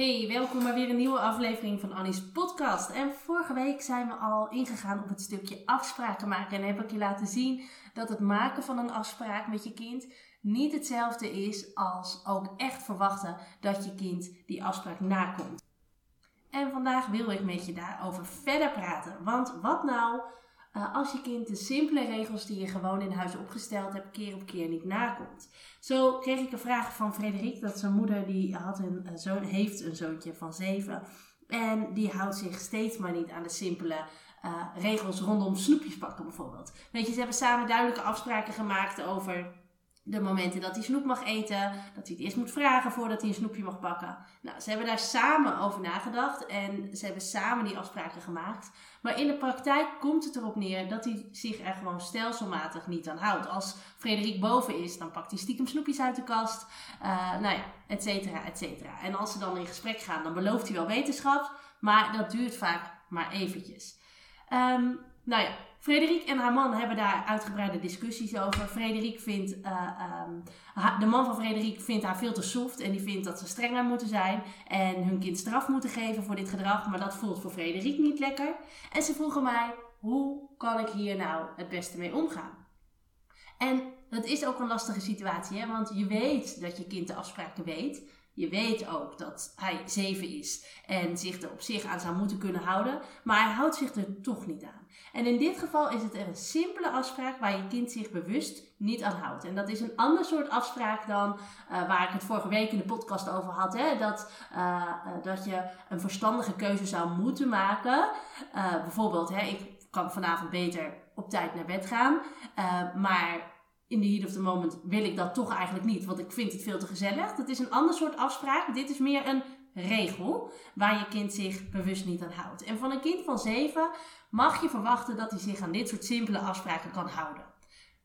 Hey, welkom bij weer een nieuwe aflevering van Annie's podcast. En vorige week zijn we al ingegaan op het stukje afspraken maken. En heb ik je laten zien dat het maken van een afspraak met je kind niet hetzelfde is als ook echt verwachten dat je kind die afspraak nakomt. En vandaag wil ik met je daarover verder praten. Want wat nou uh, als je kind de simpele regels die je gewoon in huis opgesteld hebt, keer op keer niet nakomt. Zo kreeg ik een vraag van Frederik, dat zijn moeder die had een, zoon, heeft een zoontje van zeven. En die houdt zich steeds maar niet aan de simpele uh, regels rondom snoepjes pakken bijvoorbeeld. Weet je, ze hebben samen duidelijke afspraken gemaakt over de momenten dat hij snoep mag eten, dat hij het eerst moet vragen voordat hij een snoepje mag pakken. Nou, ze hebben daar samen over nagedacht en ze hebben samen die afspraken gemaakt. Maar in de praktijk komt het erop neer dat hij zich er gewoon stelselmatig niet aan houdt. Als Frederik boven is, dan pakt hij stiekem snoepjes uit de kast. Uh, nou ja, et cetera, et cetera. En als ze dan in gesprek gaan, dan belooft hij wel wetenschap, maar dat duurt vaak maar eventjes. Um, nou ja, Frederik en haar man hebben daar uitgebreide discussies over. Frederik vindt, uh, de man van Frederik vindt haar veel te soft en die vindt dat ze strenger moeten zijn en hun kind straf moeten geven voor dit gedrag, maar dat voelt voor Frederik niet lekker. En ze vroegen mij, hoe kan ik hier nou het beste mee omgaan? En dat is ook een lastige situatie, hè? want je weet dat je kind de afspraken weet. Je weet ook dat hij zeven is en zich er op zich aan zou moeten kunnen houden, maar hij houdt zich er toch niet aan. En in dit geval is het een simpele afspraak waar je kind zich bewust niet aan houdt. En dat is een ander soort afspraak dan uh, waar ik het vorige week in de podcast over had. Hè? Dat, uh, dat je een verstandige keuze zou moeten maken. bijvoorbeeld, hè, ik kan vanavond beter op tijd naar bed gaan. maar in the heat of the moment wil ik dat toch eigenlijk niet, want ik vind het veel te gezellig. Dat is een ander soort afspraak. Dit is meer een regel waar je kind zich bewust niet aan houdt. En van een kind van 7 mag je verwachten dat hij zich aan dit soort simpele afspraken kan houden.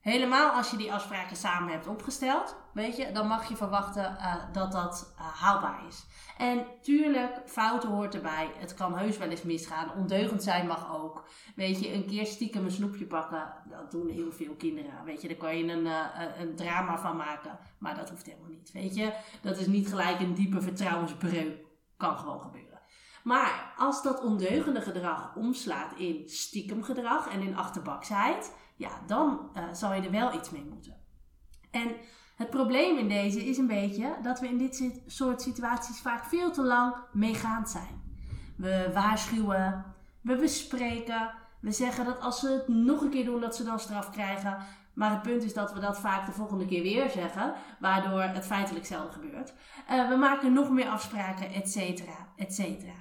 Helemaal als je die afspraken samen hebt opgesteld, weet je, dan mag je verwachten uh, dat dat uh, haalbaar is. En tuurlijk, fouten hoort erbij. Het kan heus wel eens misgaan. Ondeugend zijn mag ook. Weet je, een keer stiekem een snoepje pakken, dat doen heel veel kinderen. Weet je, daar kan je een, uh, een drama van maken. Maar dat hoeft helemaal niet. Weet je, dat is niet gelijk een diepe vertrouwensbreuk. Kan gewoon gebeuren. Maar als dat ondeugende gedrag omslaat in stiekem gedrag en in achterbaksheid ja, dan uh, zal je er wel iets mee moeten. En het probleem in deze is een beetje dat we in dit soort situaties vaak veel te lang meegaand zijn. We waarschuwen, we bespreken, we zeggen dat als ze het nog een keer doen, dat ze dan straf krijgen. Maar het punt is dat we dat vaak de volgende keer weer zeggen, waardoor het feitelijk zelden gebeurt. Uh, we maken nog meer afspraken, et cetera, et cetera.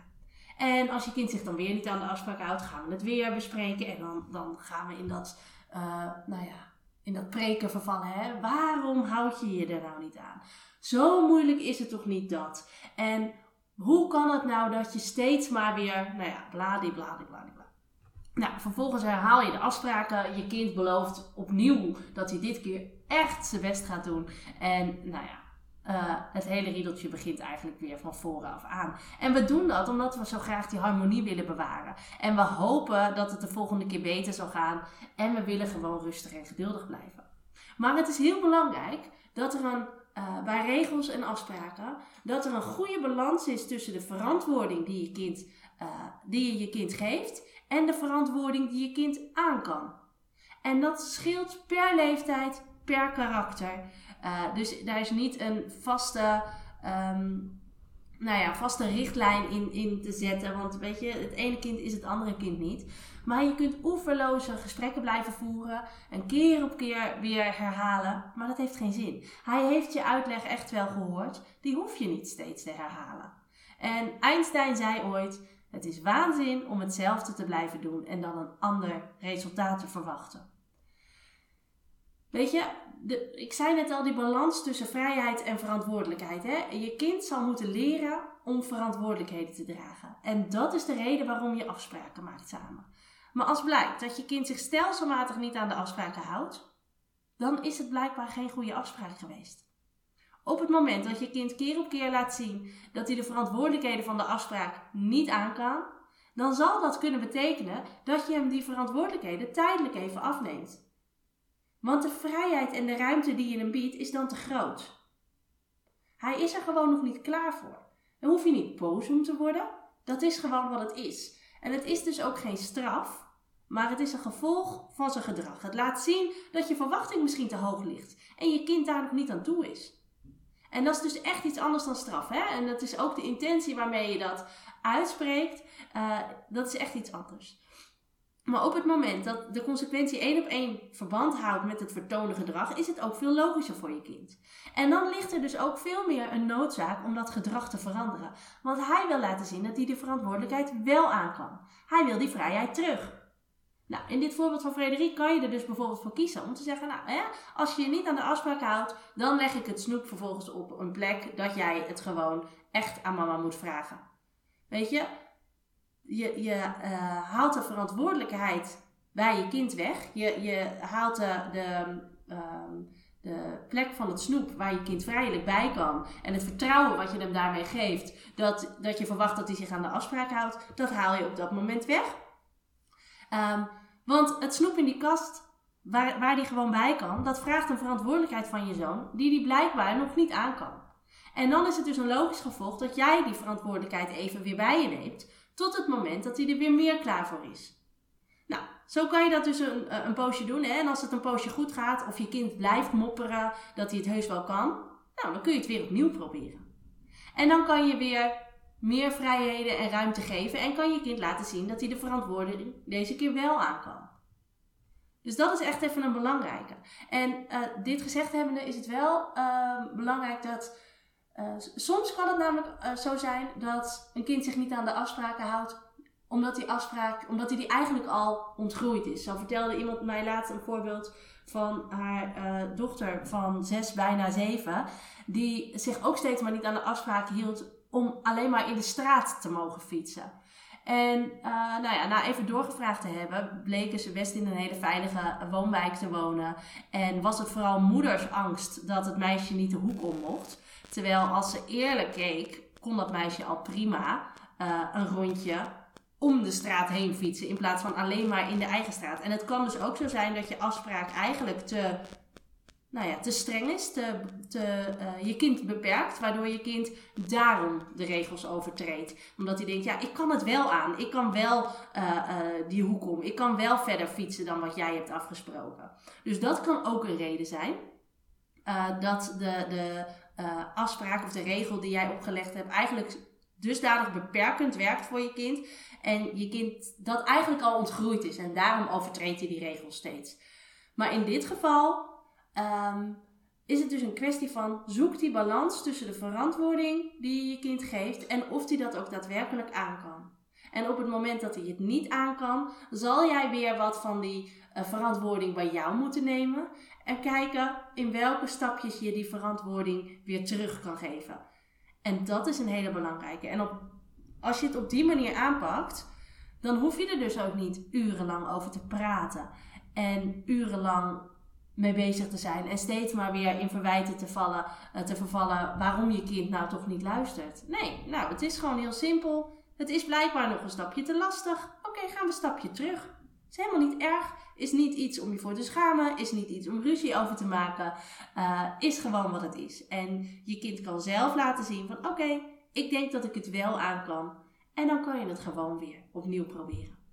En als je kind zich dan weer niet aan de afspraak houdt, gaan we het weer bespreken. En dan, dan gaan we in dat uh, nou ja, in dat preken vervallen. Hè? Waarom houd je je er nou niet aan? Zo moeilijk is het toch niet dat? En hoe kan het nou dat je steeds maar weer, nou ja, bladibladibladibla. Nou, vervolgens herhaal je de afspraken. Je kind belooft opnieuw dat hij dit keer echt zijn best gaat doen. En nou ja, uh, het hele riedeltje begint eigenlijk weer van vooraf aan. En we doen dat omdat we zo graag die harmonie willen bewaren. En we hopen dat het de volgende keer beter zal gaan. En we willen gewoon rustig en geduldig blijven. Maar het is heel belangrijk dat er een, uh, bij regels en afspraken, dat er een goede balans is tussen de verantwoording die je kind, uh, die je, je kind geeft en de verantwoording die je kind aan kan. En dat scheelt per leeftijd, per karakter. Uh, dus daar is niet een vaste, um, nou ja, vaste richtlijn in, in te zetten. Want weet je, het ene kind is het andere kind niet. Maar je kunt oeverloze gesprekken blijven voeren. En keer op keer weer herhalen. Maar dat heeft geen zin. Hij heeft je uitleg echt wel gehoord. Die hoef je niet steeds te herhalen. En Einstein zei ooit: Het is waanzin om hetzelfde te blijven doen en dan een ander resultaat te verwachten. Weet je, de, ik zei net al die balans tussen vrijheid en verantwoordelijkheid. Hè? Je kind zal moeten leren om verantwoordelijkheden te dragen. En dat is de reden waarom je afspraken maakt samen. Maar als blijkt dat je kind zich stelselmatig niet aan de afspraken houdt, dan is het blijkbaar geen goede afspraak geweest. Op het moment dat je kind keer op keer laat zien dat hij de verantwoordelijkheden van de afspraak niet aan kan, dan zal dat kunnen betekenen dat je hem die verantwoordelijkheden tijdelijk even afneemt. Want de vrijheid en de ruimte die je hem biedt is dan te groot. Hij is er gewoon nog niet klaar voor. Dan hoef je niet boos om te worden. Dat is gewoon wat het is. En het is dus ook geen straf, maar het is een gevolg van zijn gedrag. Het laat zien dat je verwachting misschien te hoog ligt en je kind daar nog niet aan toe is. En dat is dus echt iets anders dan straf. Hè? En dat is ook de intentie waarmee je dat uitspreekt. Uh, dat is echt iets anders. Maar op het moment dat de consequentie één op één verband houdt met het vertonen gedrag, is het ook veel logischer voor je kind. En dan ligt er dus ook veel meer een noodzaak om dat gedrag te veranderen. Want hij wil laten zien dat hij de verantwoordelijkheid wel aan kan. Hij wil die vrijheid terug. Nou, in dit voorbeeld van Frederik kan je er dus bijvoorbeeld voor kiezen om te zeggen, nou, hè, als je je niet aan de afspraak houdt, dan leg ik het snoep vervolgens op een plek dat jij het gewoon echt aan mama moet vragen. Weet je, je, je uh, haalt de verantwoordelijkheid bij je kind weg. Je, je haalt de, de, uh, de plek van het snoep waar je kind vrijelijk bij kan. En het vertrouwen wat je hem daarmee geeft, dat, dat je verwacht dat hij zich aan de afspraak houdt, dat haal je op dat moment weg. Um, want het snoep in die kast, waar, waar die gewoon bij kan, dat vraagt een verantwoordelijkheid van je zoon, die die blijkbaar nog niet aan kan. En dan is het dus een logisch gevolg dat jij die verantwoordelijkheid even weer bij je neemt, tot het moment dat hij er weer meer klaar voor is. Nou, zo kan je dat dus een, eh, een poosje doen. Hè? En als het een poosje goed gaat, of je kind blijft mopperen dat hij het heus wel kan, nou, dan kun je het weer opnieuw proberen. En dan kan je weer meer vrijheden en ruimte geven en kan je kind laten zien dat hij de verantwoording deze keer wel aan kan. Dus dat is echt even een belangrijke. En uh, dit gezegd hebbende is het wel uh, belangrijk dat. Uh, soms kan het namelijk zo zijn dat een kind zich niet aan de afspraken houdt, omdat die afspraak, omdat hij die eigenlijk al ontgroeid is. Zo vertelde iemand mij laatst een voorbeeld van haar dochter van zes, bijna zeven, die zich ook steeds maar niet aan de afspraken hield om alleen maar in de straat te mogen fietsen. En uh, nou ja, na even doorgevraagd te hebben, bleken ze best in een hele veilige woonwijk te wonen. En was het vooral moeders angst dat het meisje niet de hoek om mocht. Terwijl als ze eerlijk keek, kon dat meisje al prima uh, een rondje om de straat heen fietsen. In plaats van alleen maar in de eigen straat. En het kan dus ook zo zijn dat je afspraak eigenlijk te nou ja, te streng is, te, uh, je kind beperkt, waardoor je kind daarom de regels overtreedt. Omdat hij denkt, ja, ik kan het wel aan, ik kan wel uh, uh, die hoek om, ik kan wel verder fietsen dan wat jij hebt afgesproken. Dus dat kan ook een reden zijn dat de, de afspraak of de regel die jij opgelegd hebt eigenlijk dusdanig beperkend werkt voor je kind. En je kind dat eigenlijk al ontgroeid is en daarom overtreedt hij die regels steeds. Maar in dit geval um, is het dus een kwestie van zoek die balans tussen de verantwoording die je je kind geeft en of die dat ook daadwerkelijk aan kan. En op het moment dat hij het niet aan kan, zal jij weer wat van die uh, verantwoording bij jou moeten nemen en kijken in welke stapjes je die verantwoording weer terug kan geven. En dat is een hele belangrijke. En op, als je het op die manier aanpakt, dan hoef je er dus ook niet urenlang over te praten en urenlang mee bezig te zijn. En steeds maar weer in verwijten te, vallen, uh, te vervallen waarom je kind nou toch niet luistert. Nee, nou, het is gewoon heel simpel. Het is blijkbaar nog een stapje te lastig. Oké, gaan we een stapje terug. Is helemaal niet erg. Is niet iets om je voor te schamen. Is niet iets om ruzie over te maken. Uh, is gewoon wat het is. En je kind kan zelf laten zien van oké, ik denk dat ik het wel aan kan. En dan kan je het gewoon weer opnieuw proberen.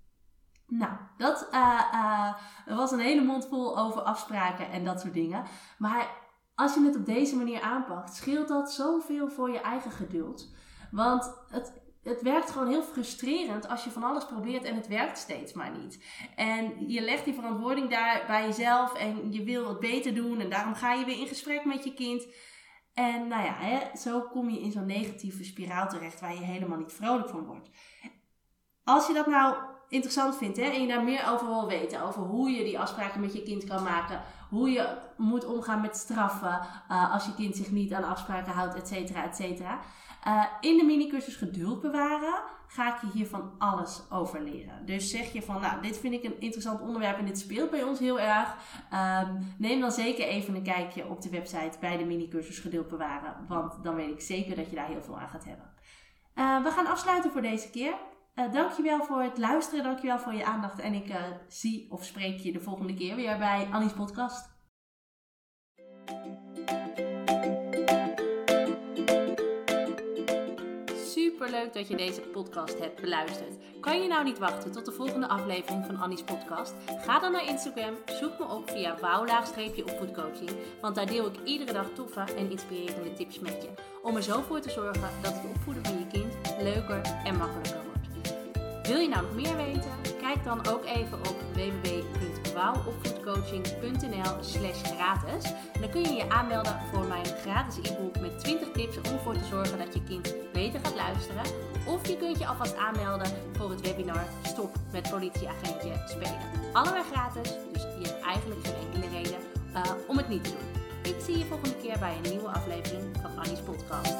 Nou, dat uh, was een hele mond vol over afspraken en dat soort dingen. Maar als je het op deze manier aanpakt, scheelt dat zoveel voor je eigen geduld. Want het, het werkt gewoon heel frustrerend als je van alles probeert en het werkt steeds maar niet. En je legt die verantwoording daar bij jezelf en je wil het beter doen en daarom ga je weer in gesprek met je kind. En nou ja, hè, zo kom je in zo'n negatieve spiraal terecht waar je helemaal niet vrolijk van wordt. Als je dat nou interessant vindt hè, en je daar meer over wil weten, over hoe je die afspraken met je kind kan maken, hoe je moet omgaan met straffen uh, als je kind zich niet aan afspraken houdt, et cetera, et cetera. Uh, in de minicursus geduld bewaren ga ik je hier van alles over leren. Dus zeg je van, nou, dit vind ik een interessant onderwerp en dit speelt bij ons heel erg. Um, neem dan zeker even een kijkje op de website bij de minicursus geduld bewaren, want dan weet ik zeker dat je daar heel veel aan gaat hebben. Uh, we gaan afsluiten voor deze keer. Uh, dankjewel voor het luisteren, dankjewel voor je aandacht. En ik uh, zie of spreek je de volgende keer weer bij Annie's podcast. Super leuk dat je deze podcast hebt beluisterd. Kan je nou niet wachten tot de volgende aflevering van Annie's podcast? Ga dan naar Instagram, zoek me op via wouw-opvoedcoaching, want daar deel ik iedere dag toffe en inspirerende tips met je. Om er zo voor te zorgen dat het opvoeden van je kind leuker en makkelijker. Wil je nou nog meer weten? Kijk dan ook even op www.wouwopvoedcoaching.nl slash gratis. Dan kun je je aanmelden voor mijn gratis e-book met 20 tips om ervoor te zorgen dat je kind beter gaat luisteren. Of je kunt je alvast aanmelden voor het webinar Stop met politieagentje spelen. Allebei gratis, dus je hebt eigenlijk geen enkele reden uh, om het niet te doen. Ik zie je volgende keer bij een nieuwe aflevering van Annie's podcast.